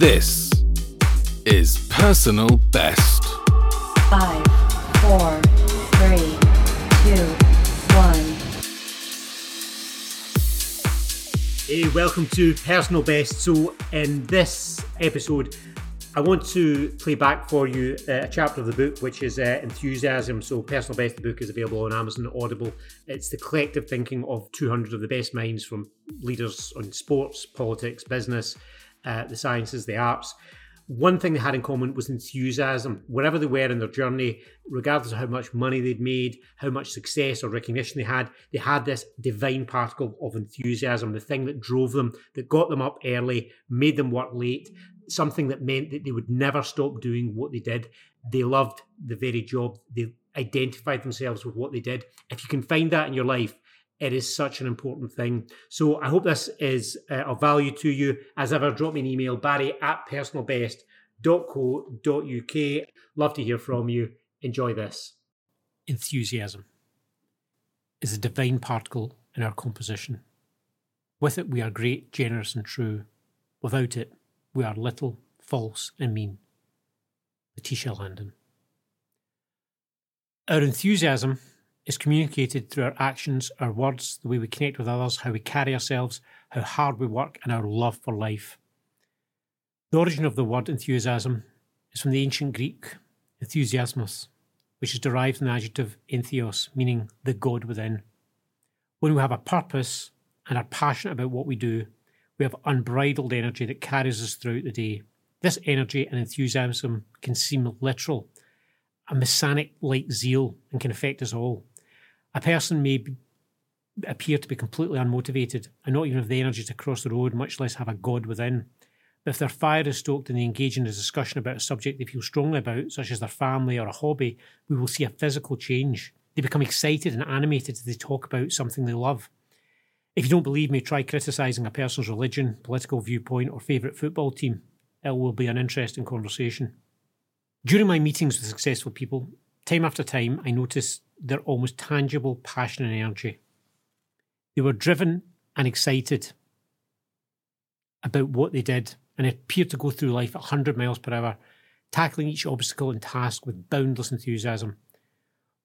This is Personal Best. Five, four, three, two, one. Hey, welcome to Personal Best. So, in this episode, I want to play back for you uh, a chapter of the book, which is uh, Enthusiasm. So, Personal Best, the book is available on Amazon Audible. It's the collective thinking of 200 of the best minds from leaders on sports, politics, business, uh, the sciences, the arts. One thing they had in common was enthusiasm. Wherever they were in their journey, regardless of how much money they'd made, how much success or recognition they had, they had this divine particle of enthusiasm, the thing that drove them, that got them up early, made them work late, something that meant that they would never stop doing what they did. They loved the very job. They identified themselves with what they did. If you can find that in your life, it is such an important thing. So I hope this is uh, of value to you. As ever, drop me an email, barry at personalbest.co.uk. Love to hear from you. Enjoy this. Enthusiasm is a divine particle in our composition. With it, we are great, generous, and true. Without it, we are little, false, and mean. Letitia Landon. Our enthusiasm is communicated through our actions, our words, the way we connect with others, how we carry ourselves, how hard we work, and our love for life. The origin of the word enthusiasm is from the ancient Greek enthusiasmos, which is derived from the adjective entheos, meaning the God within. When we have a purpose and are passionate about what we do, we have unbridled energy that carries us throughout the day. This energy and enthusiasm can seem literal, a messianic like zeal, and can affect us all. A person may be, appear to be completely unmotivated and not even have the energy to cross the road, much less have a God within. But if their fire is stoked and they engage in a discussion about a subject they feel strongly about, such as their family or a hobby, we will see a physical change. They become excited and animated as they talk about something they love. If you don't believe me, try criticising a person's religion, political viewpoint, or favourite football team. It will be an interesting conversation. During my meetings with successful people, time after time, I noticed their almost tangible passion and energy. They were driven and excited about what they did and appeared to go through life at 100 miles per hour, tackling each obstacle and task with boundless enthusiasm.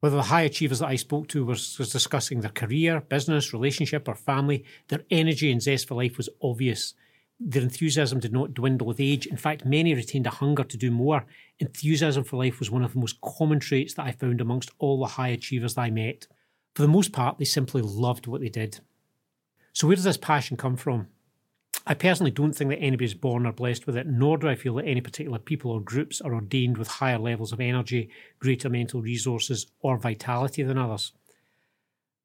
Whether the high achievers that I spoke to was, was discussing their career, business, relationship, or family, their energy and zest for life was obvious. Their enthusiasm did not dwindle with age. In fact, many retained a hunger to do more. Enthusiasm for life was one of the most common traits that I found amongst all the high achievers that I met. For the most part, they simply loved what they did. So, where does this passion come from? I personally don't think that anybody is born or blessed with it, nor do I feel that any particular people or groups are ordained with higher levels of energy, greater mental resources, or vitality than others.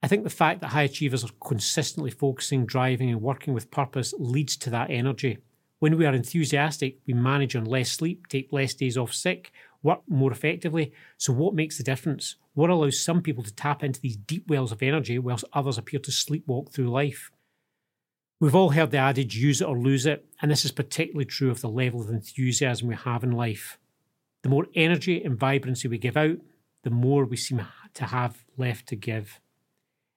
I think the fact that high achievers are consistently focusing, driving, and working with purpose leads to that energy. When we are enthusiastic, we manage on less sleep, take less days off sick, work more effectively. So, what makes the difference? What allows some people to tap into these deep wells of energy whilst others appear to sleepwalk through life? We've all heard the adage use it or lose it, and this is particularly true of the level of enthusiasm we have in life. The more energy and vibrancy we give out, the more we seem to have left to give.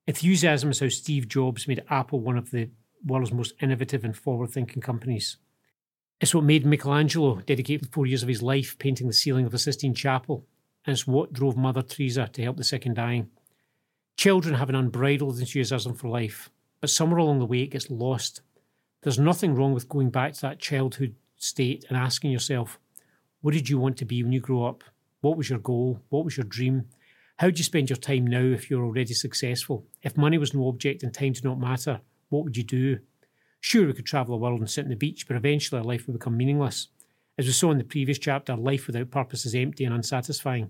Enthusiasm is how Steve Jobs made Apple one of the world's most innovative and forward thinking companies. It's what made Michelangelo dedicate four years of his life painting the ceiling of the Sistine Chapel, and it's what drove Mother Teresa to help the sick and dying. Children have an unbridled enthusiasm for life, but somewhere along the way it gets lost. There's nothing wrong with going back to that childhood state and asking yourself, what did you want to be when you grow up? What was your goal? What was your dream? How do you spend your time now if you're already successful? If money was no object and time did not matter, what would you do? Sure, we could travel the world and sit on the beach, but eventually our life would become meaningless. As we saw in the previous chapter, life without purpose is empty and unsatisfying.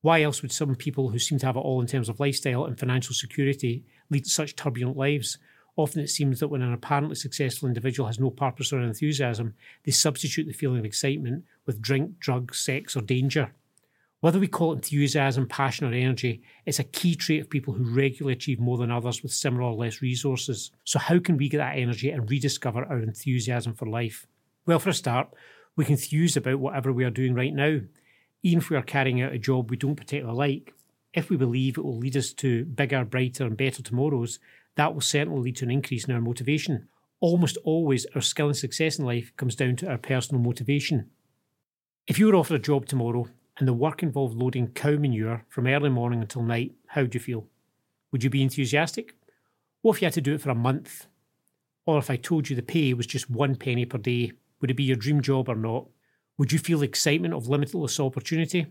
Why else would some people who seem to have it all in terms of lifestyle and financial security lead such turbulent lives? Often it seems that when an apparently successful individual has no purpose or enthusiasm, they substitute the feeling of excitement with drink, drugs, sex, or danger. Whether we call it enthusiasm, passion, or energy, it's a key trait of people who regularly achieve more than others with similar or less resources. So, how can we get that energy and rediscover our enthusiasm for life? Well, for a start, we can enthuse about whatever we are doing right now. Even if we are carrying out a job we don't particularly like, if we believe it will lead us to bigger, brighter, and better tomorrows, that will certainly lead to an increase in our motivation. Almost always, our skill and success in life comes down to our personal motivation. If you were offered a job tomorrow and the work involved loading cow manure from early morning until night, how would you feel? Would you be enthusiastic? What if you had to do it for a month? Or if I told you the pay was just one penny per day, would it be your dream job or not? Would you feel the excitement of limitless opportunity?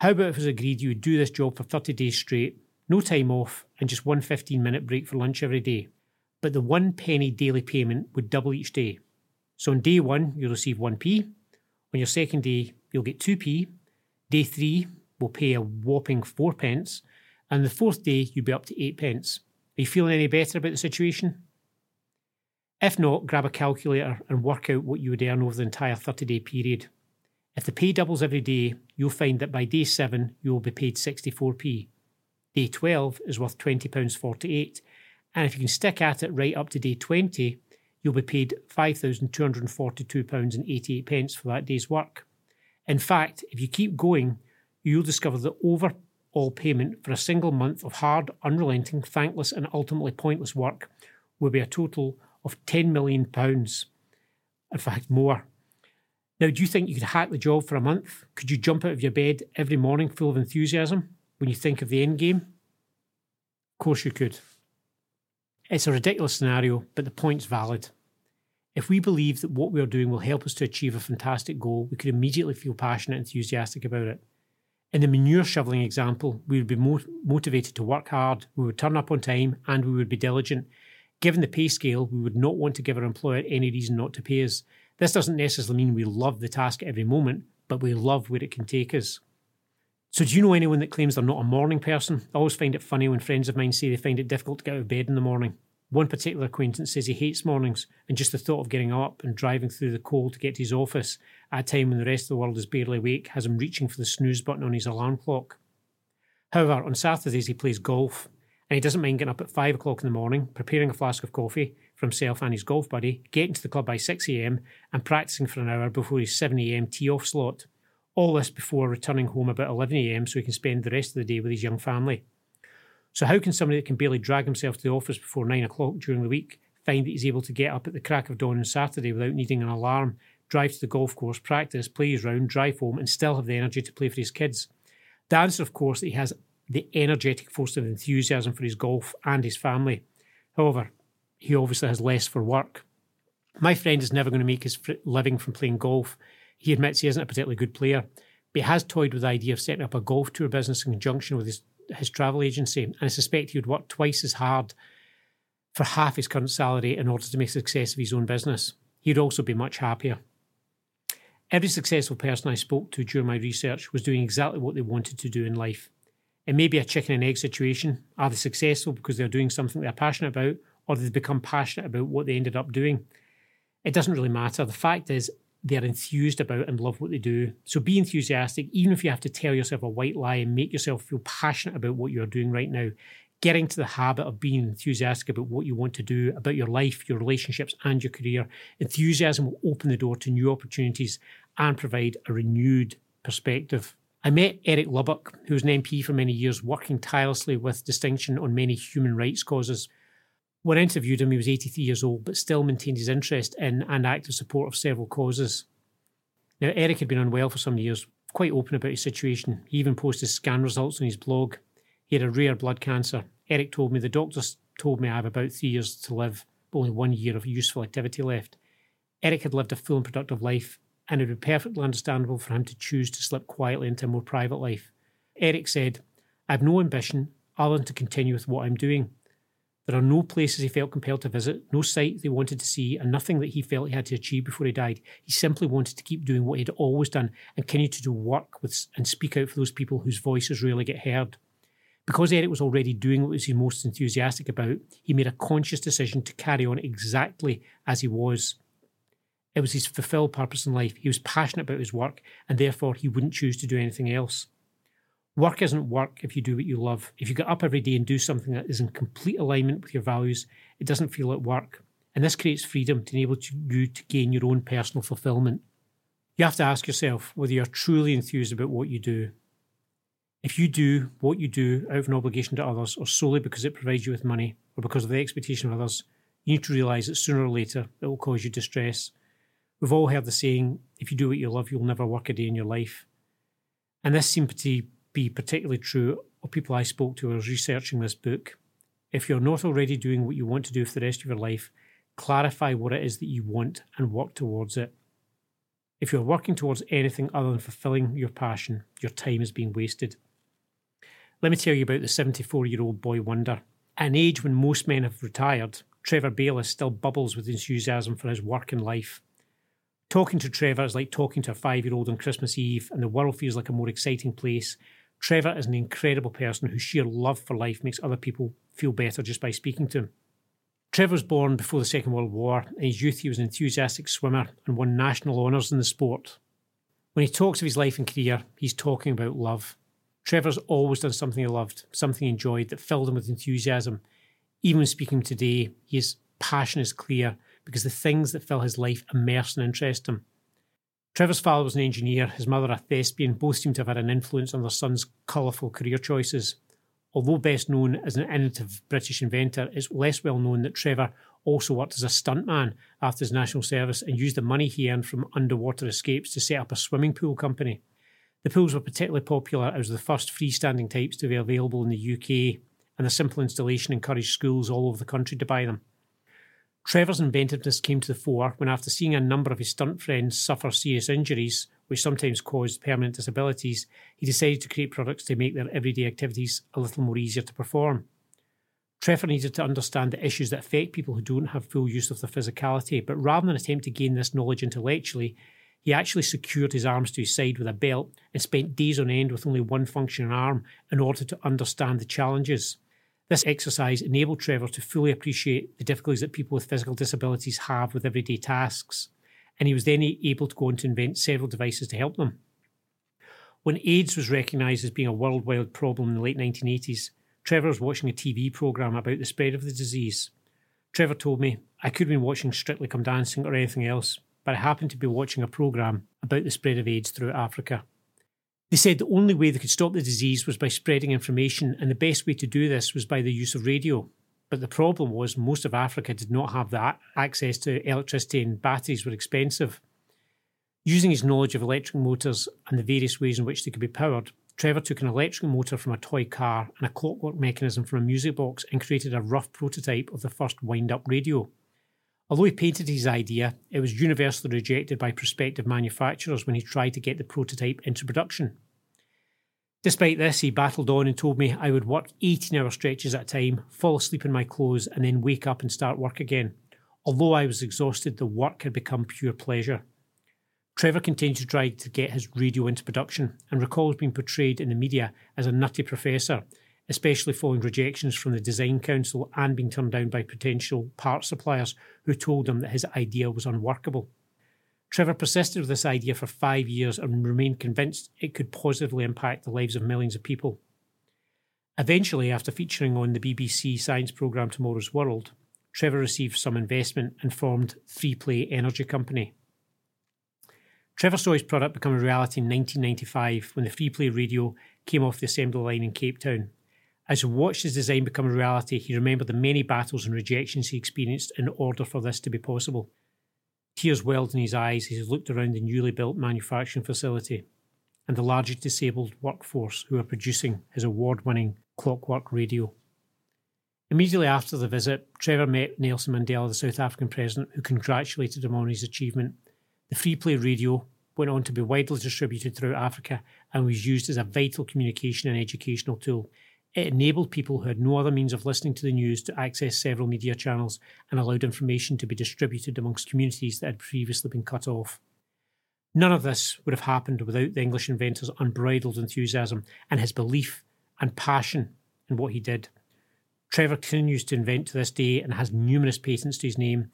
How about if it was agreed you would do this job for 30 days straight, no time off, and just one 15 minute break for lunch every day? But the one penny daily payment would double each day. So on day one, you'll receive 1p. On your second day, you'll get 2p. Day three will pay a whopping 4 pence. And the fourth day, you'll be up to 8 pence. Are you feeling any better about the situation? If not, grab a calculator and work out what you would earn over the entire 30 day period. If the pay doubles every day, you'll find that by day 7 you will be paid 64p. Day 12 is worth £20.48, and if you can stick at it right up to day 20, you'll be paid £5,242.88 for that day's work. In fact, if you keep going, you'll discover that overall payment for a single month of hard, unrelenting, thankless, and ultimately pointless work will be a total of £10 million. In fact, more. Now, do you think you could hack the job for a month? Could you jump out of your bed every morning full of enthusiasm when you think of the end game? Of course you could. It's a ridiculous scenario, but the point's valid. If we believe that what we are doing will help us to achieve a fantastic goal, we could immediately feel passionate and enthusiastic about it. In the manure shoveling example, we would be mo- motivated to work hard, we would turn up on time, and we would be diligent. Given the pay scale, we would not want to give our employer any reason not to pay us. This doesn't necessarily mean we love the task every moment, but we love where it can take us. So, do you know anyone that claims they're not a morning person? I always find it funny when friends of mine say they find it difficult to get out of bed in the morning. One particular acquaintance says he hates mornings, and just the thought of getting up and driving through the cold to get to his office at a time when the rest of the world is barely awake has him reaching for the snooze button on his alarm clock. However, on Saturdays he plays golf, and he doesn't mind getting up at 5 o'clock in the morning, preparing a flask of coffee for himself and his golf buddy, getting to the club by 6am, and practicing for an hour before his 7am tee off slot. All this before returning home about 11am so he can spend the rest of the day with his young family. So, how can somebody that can barely drag himself to the office before 9 o'clock during the week find that he's able to get up at the crack of dawn on Saturday without needing an alarm, drive to the golf course, practice, play his round, drive home, and still have the energy to play for his kids? The answer, of course, that he has the energetic force of enthusiasm for his golf and his family. However, he obviously has less for work. My friend is never going to make his living from playing golf. He admits he isn't a particularly good player, but he has toyed with the idea of setting up a golf tour business in conjunction with his, his travel agency. And I suspect he would work twice as hard for half his current salary in order to make success of his own business. He'd also be much happier. Every successful person I spoke to during my research was doing exactly what they wanted to do in life. It may be a chicken and egg situation. Are they successful because they're doing something they're passionate about, or they've become passionate about what they ended up doing? It doesn't really matter. The fact is, they're enthused about and love what they do. So be enthusiastic, even if you have to tell yourself a white lie and make yourself feel passionate about what you're doing right now. Getting to the habit of being enthusiastic about what you want to do, about your life, your relationships, and your career. Enthusiasm will open the door to new opportunities and provide a renewed perspective. I met Eric Lubbock, who was an MP for many years, working tirelessly with distinction on many human rights causes. When I interviewed him, he was 83 years old, but still maintained his interest in and active support of several causes. Now, Eric had been unwell for some years, quite open about his situation. He even posted scan results on his blog. He had a rare blood cancer. Eric told me the doctors told me I have about three years to live, but only one year of useful activity left. Eric had lived a full and productive life, and it would be perfectly understandable for him to choose to slip quietly into a more private life. Eric said, I have no ambition other than to continue with what I'm doing. There are no places he felt compelled to visit, no sight he wanted to see, and nothing that he felt he had to achieve before he died. He simply wanted to keep doing what he'd always done and continue to do work with and speak out for those people whose voices rarely get heard. Because Eric was already doing what he was most enthusiastic about, he made a conscious decision to carry on exactly as he was. It was his fulfilled purpose in life. He was passionate about his work, and therefore he wouldn't choose to do anything else. Work isn't work if you do what you love. If you get up every day and do something that is in complete alignment with your values, it doesn't feel like work. And this creates freedom to enable you to gain your own personal fulfillment. You have to ask yourself whether you're truly enthused about what you do. If you do what you do out of an obligation to others or solely because it provides you with money or because of the expectation of others, you need to realise that sooner or later it will cause you distress. We've all heard the saying, if you do what you love, you'll never work a day in your life. And this seemed to be particularly true of people I spoke to was researching this book. If you're not already doing what you want to do for the rest of your life, clarify what it is that you want and work towards it. If you're working towards anything other than fulfilling your passion, your time is being wasted. Let me tell you about the 74 year old boy wonder. An age when most men have retired, Trevor Baylis still bubbles with enthusiasm for his work and life. Talking to Trevor is like talking to a five year old on Christmas Eve, and the world feels like a more exciting place. Trevor is an incredible person whose sheer love for life makes other people feel better just by speaking to him. Trevor was born before the Second World War. In his youth, he was an enthusiastic swimmer and won national honours in the sport. When he talks of his life and career, he's talking about love. Trevor's always done something he loved, something he enjoyed that filled him with enthusiasm. Even speaking today, his passion is clear because the things that fill his life immerse and interest him. Trevor's father was an engineer, his mother a thespian. Both seem to have had an influence on their son's colourful career choices. Although best known as an innovative British inventor, it's less well known that Trevor also worked as a stuntman after his national service and used the money he earned from underwater escapes to set up a swimming pool company. The pools were particularly popular as the first freestanding types to be available in the UK, and the simple installation encouraged schools all over the country to buy them. Trevor's inventiveness came to the fore when, after seeing a number of his stunt friends suffer serious injuries, which sometimes caused permanent disabilities, he decided to create products to make their everyday activities a little more easier to perform. Trevor needed to understand the issues that affect people who don't have full use of their physicality, but rather than attempt to gain this knowledge intellectually, he actually secured his arms to his side with a belt and spent days on end with only one functioning arm in order to understand the challenges. This exercise enabled Trevor to fully appreciate the difficulties that people with physical disabilities have with everyday tasks, and he was then able to go on to invent several devices to help them. When AIDS was recognised as being a worldwide problem in the late 1980s, Trevor was watching a TV programme about the spread of the disease. Trevor told me, I could have been watching Strictly Come Dancing or anything else, but I happened to be watching a programme about the spread of AIDS throughout Africa. They said the only way they could stop the disease was by spreading information, and the best way to do this was by the use of radio. But the problem was most of Africa did not have that access to electricity, and batteries were expensive. Using his knowledge of electric motors and the various ways in which they could be powered, Trevor took an electric motor from a toy car and a clockwork mechanism from a music box and created a rough prototype of the first wind up radio. Although he patented his idea, it was universally rejected by prospective manufacturers when he tried to get the prototype into production. Despite this, he battled on and told me I would work 18 hour stretches at a time, fall asleep in my clothes, and then wake up and start work again. Although I was exhausted, the work had become pure pleasure. Trevor continued to try to get his radio into production and recalls being portrayed in the media as a nutty professor especially following rejections from the Design Council and being turned down by potential part suppliers who told him that his idea was unworkable. Trevor persisted with this idea for five years and remained convinced it could positively impact the lives of millions of people. Eventually, after featuring on the BBC science programme Tomorrow's World, Trevor received some investment and formed Freeplay Energy Company. Trevor saw his product become a reality in 1995 when the Freeplay radio came off the assembly line in Cape Town. As he watched his design become a reality, he remembered the many battles and rejections he experienced in order for this to be possible. Tears welled in his eyes as he looked around the newly built manufacturing facility and the largest disabled workforce who were producing his award winning clockwork radio. Immediately after the visit, Trevor met Nelson Mandela, the South African president, who congratulated him on his achievement. The Freeplay radio went on to be widely distributed throughout Africa and was used as a vital communication and educational tool. It enabled people who had no other means of listening to the news to access several media channels and allowed information to be distributed amongst communities that had previously been cut off. None of this would have happened without the English inventor's unbridled enthusiasm and his belief and passion in what he did. Trevor continues to invent to this day and has numerous patents to his name.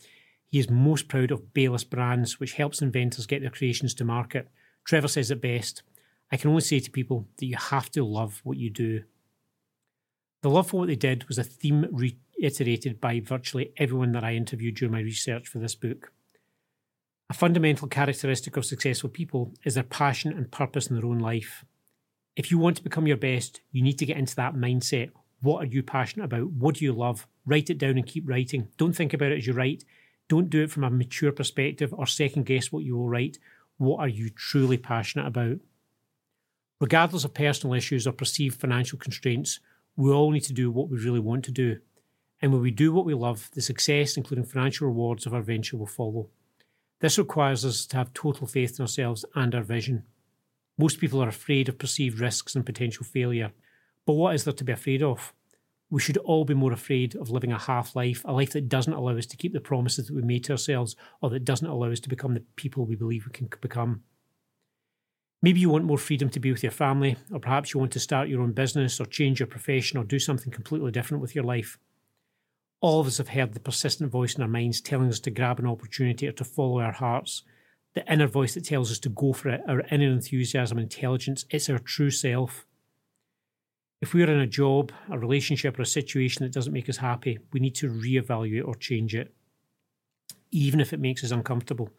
He is most proud of Baylis Brands, which helps inventors get their creations to market. Trevor says it best I can only say to people that you have to love what you do. The love for what they did was a theme reiterated by virtually everyone that I interviewed during my research for this book. A fundamental characteristic of successful people is their passion and purpose in their own life. If you want to become your best, you need to get into that mindset. What are you passionate about? What do you love? Write it down and keep writing. Don't think about it as you write. Don't do it from a mature perspective or second guess what you will write. What are you truly passionate about? Regardless of personal issues or perceived financial constraints, we all need to do what we really want to do. And when we do what we love, the success, including financial rewards of our venture, will follow. This requires us to have total faith in ourselves and our vision. Most people are afraid of perceived risks and potential failure. But what is there to be afraid of? We should all be more afraid of living a half life, a life that doesn't allow us to keep the promises that we made to ourselves or that doesn't allow us to become the people we believe we can become. Maybe you want more freedom to be with your family, or perhaps you want to start your own business or change your profession or do something completely different with your life. All of us have heard the persistent voice in our minds telling us to grab an opportunity or to follow our hearts. The inner voice that tells us to go for it, our inner enthusiasm intelligence, it's our true self. If we are in a job, a relationship, or a situation that doesn't make us happy, we need to reevaluate or change it, even if it makes us uncomfortable.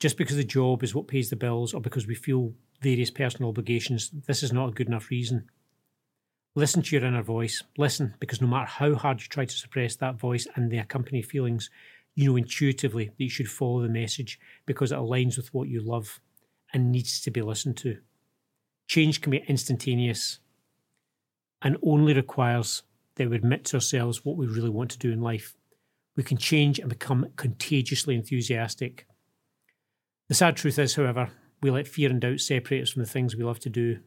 Just because the job is what pays the bills or because we feel various personal obligations, this is not a good enough reason. Listen to your inner voice. Listen, because no matter how hard you try to suppress that voice and the accompanying feelings, you know intuitively that you should follow the message because it aligns with what you love and needs to be listened to. Change can be instantaneous and only requires that we admit to ourselves what we really want to do in life. We can change and become contagiously enthusiastic. The sad truth is, however, we let fear and doubt separate us from the things we love to do.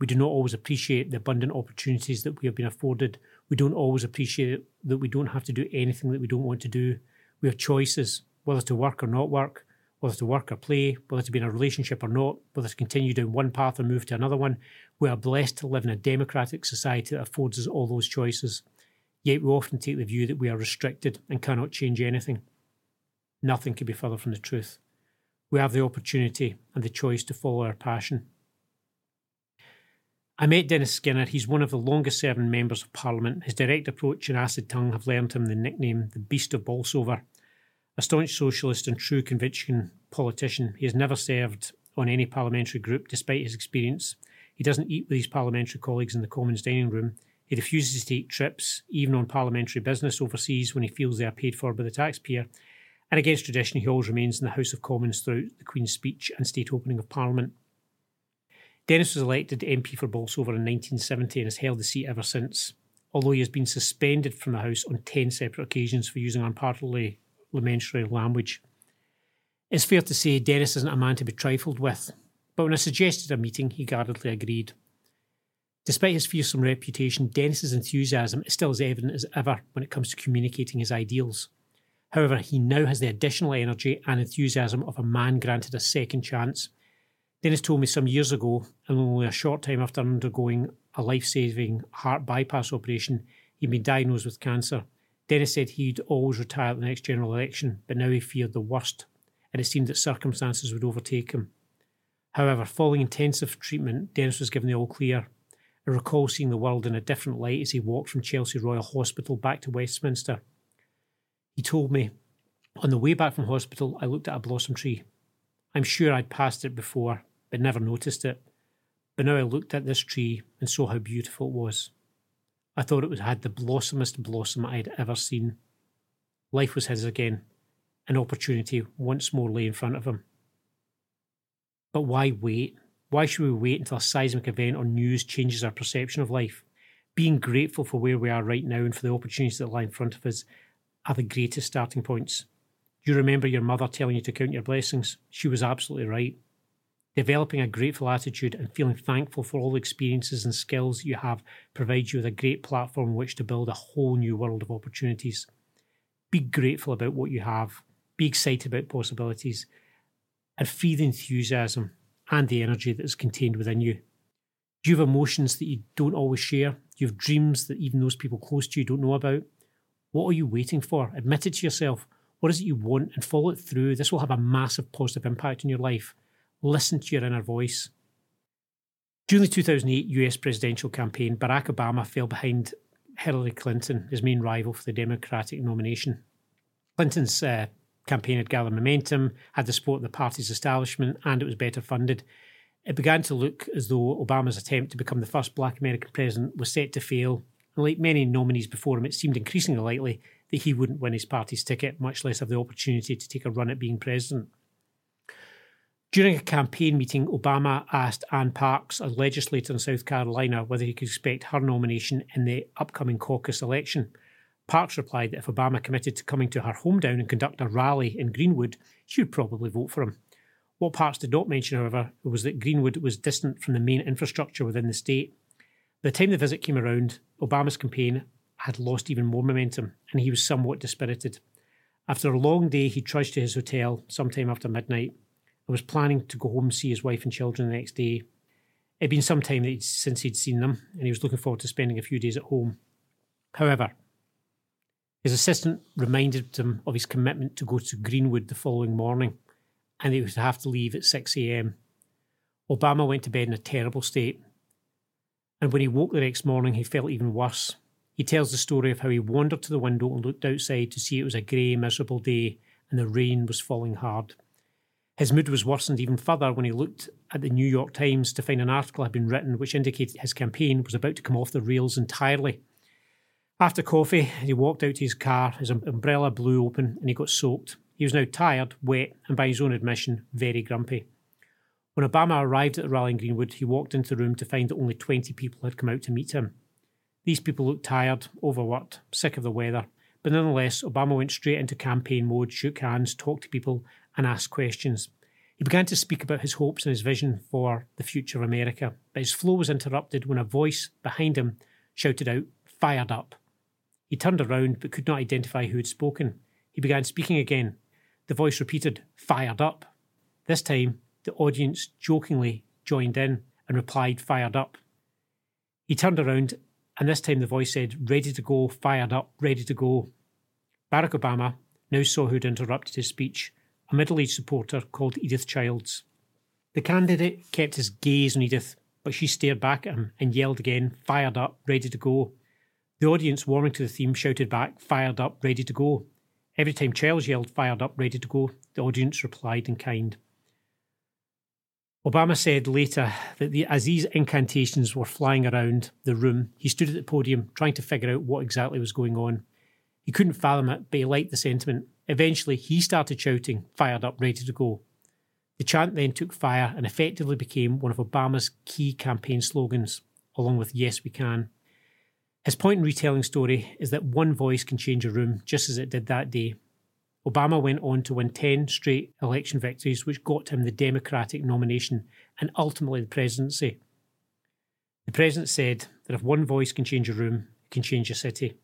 We do not always appreciate the abundant opportunities that we have been afforded. We don't always appreciate that we don't have to do anything that we don't want to do. We have choices, whether to work or not work, whether to work or play, whether to be in a relationship or not, whether to continue down one path or move to another one. We are blessed to live in a democratic society that affords us all those choices. Yet we often take the view that we are restricted and cannot change anything. Nothing could be further from the truth. We have the opportunity and the choice to follow our passion. I met Dennis Skinner. He's one of the longest serving members of Parliament. His direct approach and acid tongue have earned him the nickname the Beast of Bolsover. A staunch socialist and true conviction politician, he has never served on any parliamentary group despite his experience. He doesn't eat with his parliamentary colleagues in the Commons dining room. He refuses to take trips, even on parliamentary business overseas, when he feels they are paid for by the taxpayer. And against tradition, he always remains in the House of Commons throughout the Queen's speech and state opening of Parliament. Dennis was elected MP for Bolsover in 1970 and has held the seat ever since, although he has been suspended from the House on 10 separate occasions for using unparliamentary parliamentary language. It's fair to say Dennis isn't a man to be trifled with, but when I suggested a meeting, he guardedly agreed. Despite his fearsome reputation, Dennis's enthusiasm is still as evident as ever when it comes to communicating his ideals. However, he now has the additional energy and enthusiasm of a man granted a second chance. Dennis told me some years ago, and only a short time after undergoing a life saving heart bypass operation, he'd been diagnosed with cancer. Dennis said he'd always retire at the next general election, but now he feared the worst, and it seemed that circumstances would overtake him. However, following intensive treatment, Dennis was given the all clear. I recall seeing the world in a different light as he walked from Chelsea Royal Hospital back to Westminster. He told me, on the way back from hospital, I looked at a blossom tree. I'm sure I'd passed it before, but never noticed it. But now I looked at this tree and saw how beautiful it was. I thought it had the blossomest blossom I had ever seen. Life was his again. An opportunity once more lay in front of him. But why wait? Why should we wait until a seismic event or news changes our perception of life? Being grateful for where we are right now and for the opportunities that lie in front of us are the greatest starting points. Do you remember your mother telling you to count your blessings? She was absolutely right. Developing a grateful attitude and feeling thankful for all the experiences and skills you have provides you with a great platform on which to build a whole new world of opportunities. Be grateful about what you have, be excited about possibilities, and feed the enthusiasm and the energy that is contained within you. You have emotions that you don't always share? You have dreams that even those people close to you don't know about? What are you waiting for? Admit it to yourself. What is it you want and follow it through? This will have a massive positive impact on your life. Listen to your inner voice. During the 2008 US presidential campaign, Barack Obama fell behind Hillary Clinton, his main rival for the Democratic nomination. Clinton's uh, campaign had gathered momentum, had the support of the party's establishment, and it was better funded. It began to look as though Obama's attempt to become the first black American president was set to fail, and like many nominees before him, it seemed increasingly likely that he wouldn't win his party's ticket, much less have the opportunity to take a run at being president. During a campaign meeting, Obama asked Ann Parks, a legislator in South Carolina, whether he could expect her nomination in the upcoming caucus election. Parks replied that if Obama committed to coming to her hometown and conduct a rally in Greenwood, she would probably vote for him. What Parks did not mention, however, was that Greenwood was distant from the main infrastructure within the state. By the time the visit came around, Obama's campaign had lost even more momentum, and he was somewhat dispirited. After a long day, he trudged to his hotel sometime after midnight and was planning to go home and see his wife and children the next day. It had been some time he'd, since he'd seen them, and he was looking forward to spending a few days at home. However, his assistant reminded him of his commitment to go to Greenwood the following morning, and he would have to leave at 6 a.m. Obama went to bed in a terrible state, and when he woke the next morning, he felt even worse. He tells the story of how he wandered to the window and looked outside to see it was a grey, miserable day and the rain was falling hard. His mood was worsened even further when he looked at the New York Times to find an article had been written which indicated his campaign was about to come off the rails entirely. After coffee, he walked out to his car, his um, umbrella blew open, and he got soaked. He was now tired, wet, and by his own admission, very grumpy. When Obama arrived at the rally in Greenwood, he walked into the room to find that only 20 people had come out to meet him. These people looked tired, overworked, sick of the weather, but nonetheless, Obama went straight into campaign mode, shook hands, talked to people, and asked questions. He began to speak about his hopes and his vision for the future of America, but his flow was interrupted when a voice behind him shouted out, Fired up. He turned around but could not identify who had spoken. He began speaking again. The voice repeated, Fired up. This time, the audience jokingly joined in and replied, Fired up. He turned around and this time the voice said, Ready to go, fired up, ready to go. Barack Obama now saw who'd interrupted his speech, a middle aged supporter called Edith Childs. The candidate kept his gaze on Edith, but she stared back at him and yelled again, Fired up, ready to go. The audience, warming to the theme, shouted back, Fired up, ready to go. Every time Childs yelled, Fired up, ready to go, the audience replied in kind. Obama said later that the, as these incantations were flying around the room, he stood at the podium trying to figure out what exactly was going on. He couldn't fathom it, but he liked the sentiment. Eventually, he started shouting, fired up, ready to go. The chant then took fire and effectively became one of Obama's key campaign slogans, along with Yes, we can. His point in retelling story is that one voice can change a room, just as it did that day. Obama went on to win 10 straight election victories, which got him the Democratic nomination and ultimately the presidency. The president said that if one voice can change a room, it can change a city.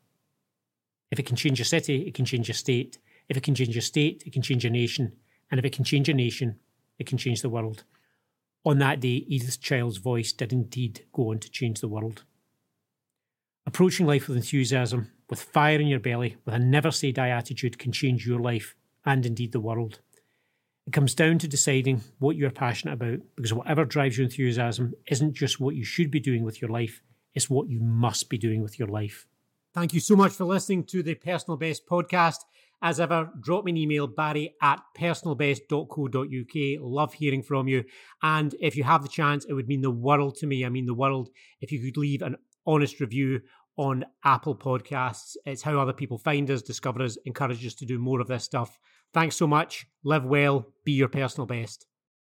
If it can change a city, it can change a state. If it can change a state, it can change a nation. And if it can change a nation, it can change the world. On that day, Edith Child's voice did indeed go on to change the world. Approaching life with enthusiasm, with fire in your belly, with a never say die attitude can change your life and indeed the world. It comes down to deciding what you're passionate about because whatever drives your enthusiasm isn't just what you should be doing with your life, it's what you must be doing with your life. Thank you so much for listening to the Personal Best podcast. As ever, drop me an email, barry at personalbest.co.uk. Love hearing from you. And if you have the chance, it would mean the world to me. I mean, the world if you could leave an honest review on Apple Podcasts. It's how other people find us, discover us, encourage us to do more of this stuff. Thanks so much. Live well. Be your personal best.